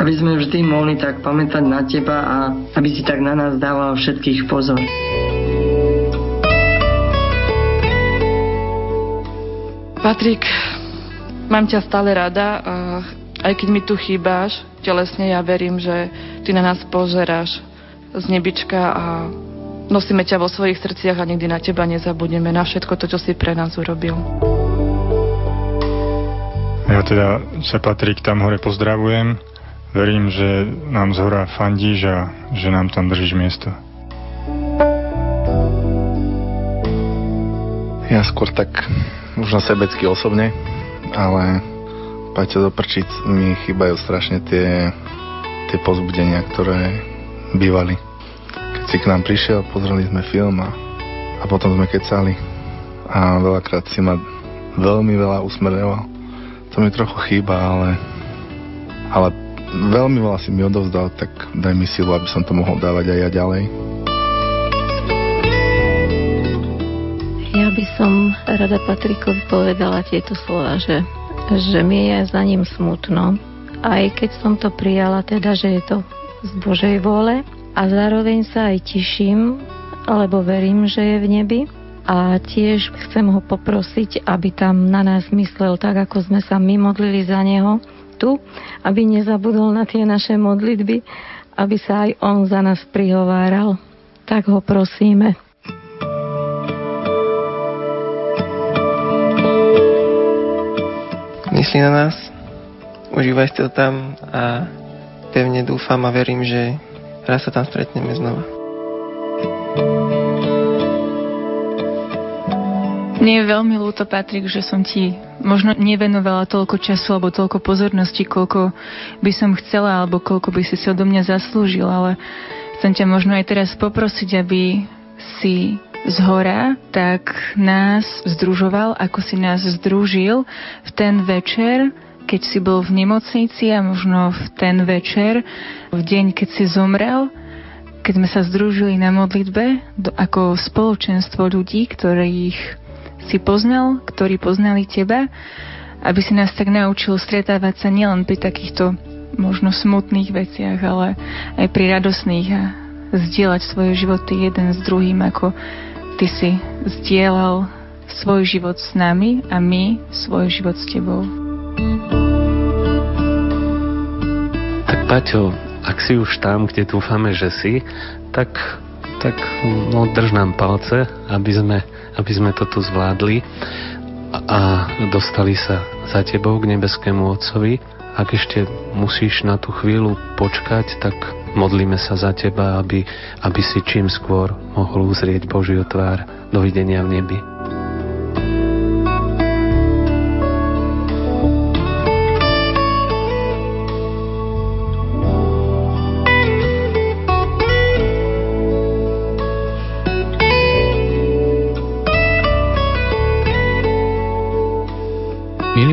aby sme vždy mohli tak pamätať na teba a aby si tak na nás dával všetkých pozor. Patrik, mám ťa stále rada a aj keď mi tu chýbáš, telesne ja verím, že ty na nás pozeráš z nebička a Nosíme ťa vo svojich srdciach a nikdy na teba nezabudneme, na všetko to, čo si pre nás urobil. Ja teda sa Patrik tam hore pozdravujem. Verím, že nám z hora fandíš a že nám tam držíš miesto. Ja skôr tak možno sebecky osobne, ale Paťo do prčic mi chýbajú strašne tie, tie pozbudenia, ktoré bývali si k nám prišiel, pozreli sme film a, a potom sme kecali a veľakrát si ma veľmi veľa usmerňoval. To mi trochu chýba, ale, ale veľmi veľa si mi odovzdal, tak daj mi silu, aby som to mohol dávať aj ja ďalej. Ja by som rada Patrikovi povedala tieto slova, že, že mi je za ním smutno. Aj keď som to prijala, teda, že je to z Božej vôle, a zároveň sa aj teším, lebo verím, že je v nebi a tiež chcem ho poprosiť, aby tam na nás myslel tak, ako sme sa my modlili za neho tu, aby nezabudol na tie naše modlitby, aby sa aj on za nás prihováral. Tak ho prosíme. Myslí na nás, užívaj to tam a pevne dúfam a verím, že raz sa tam stretneme znova. Mne je veľmi ľúto, Patrik, že som ti možno nevenovala toľko času alebo toľko pozornosti, koľko by som chcela alebo koľko by si si odo mňa zaslúžil, ale chcem ťa možno aj teraz poprosiť, aby si z hora tak nás združoval, ako si nás združil v ten večer, keď si bol v nemocnici a možno v ten večer, v deň, keď si zomrel, keď sme sa združili na modlitbe ako spoločenstvo ľudí, ktorých si poznal, ktorí poznali teba, aby si nás tak naučil stretávať sa nielen pri takýchto možno smutných veciach, ale aj pri radosných a zdieľať svoje životy jeden s druhým, ako ty si zdieľal svoj život s nami a my svoj život s tebou. Paťo, ak si už tam, kde dúfame, že si, tak, tak no, drž nám palce, aby sme, aby sme to tu zvládli a, a dostali sa za tebou k nebeskému Otcovi. Ak ešte musíš na tú chvíľu počkať, tak modlíme sa za teba, aby, aby si čím skôr mohol uzrieť Božiu tvár. Dovidenia v nebi.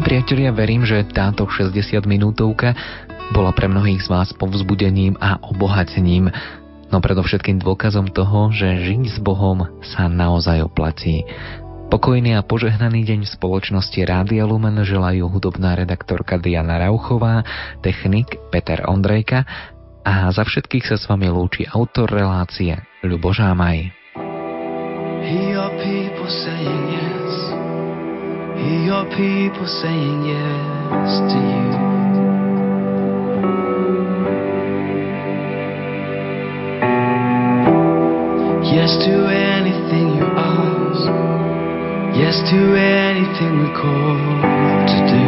Priatelia, verím, že táto 60 minútovka bola pre mnohých z vás povzbudením a obohatením no predovšetkým dôkazom toho, že žiť s Bohom sa naozaj oplatí. Pokojný a požehnaný deň v spoločnosti Rádia Lumen želajú hudobná redaktorka Diana Rauchová, technik Peter Ondrejka a za všetkých sa s vami lúči autor relácie Ľubo Žámaj. People saying yes. your people saying yes to you. Yes to anything you ask. Yes to anything we call to do.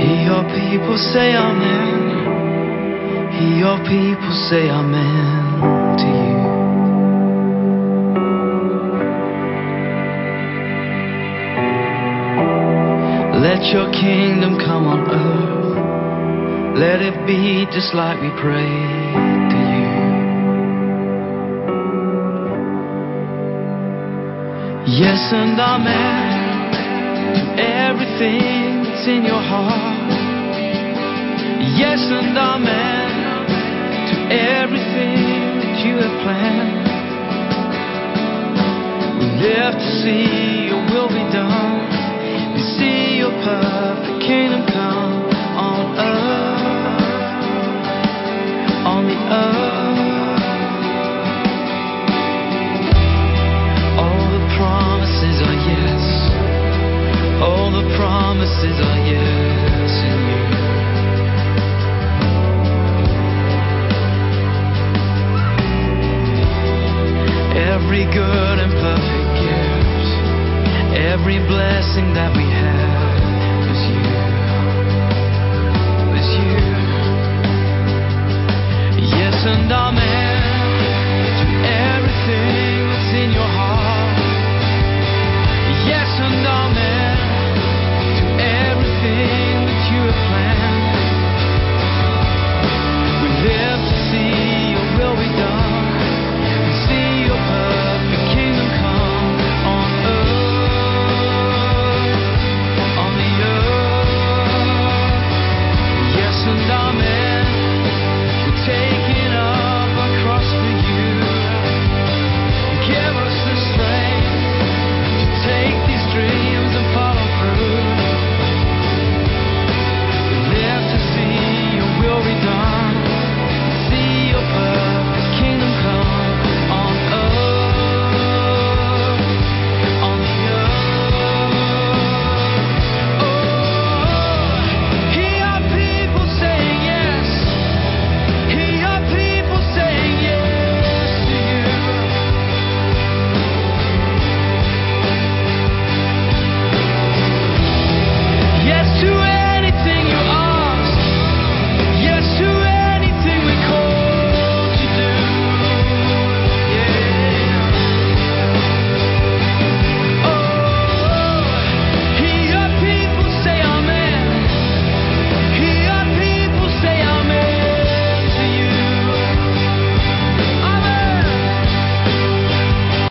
Hear your people say amen. Hear your people say amen Let your kingdom come on earth. Let it be just like we pray to you. Yes and amen everything that's in your heart. Yes and amen to everything that you have planned. We live to see your will be done. Every good and perfect gift, every blessing that we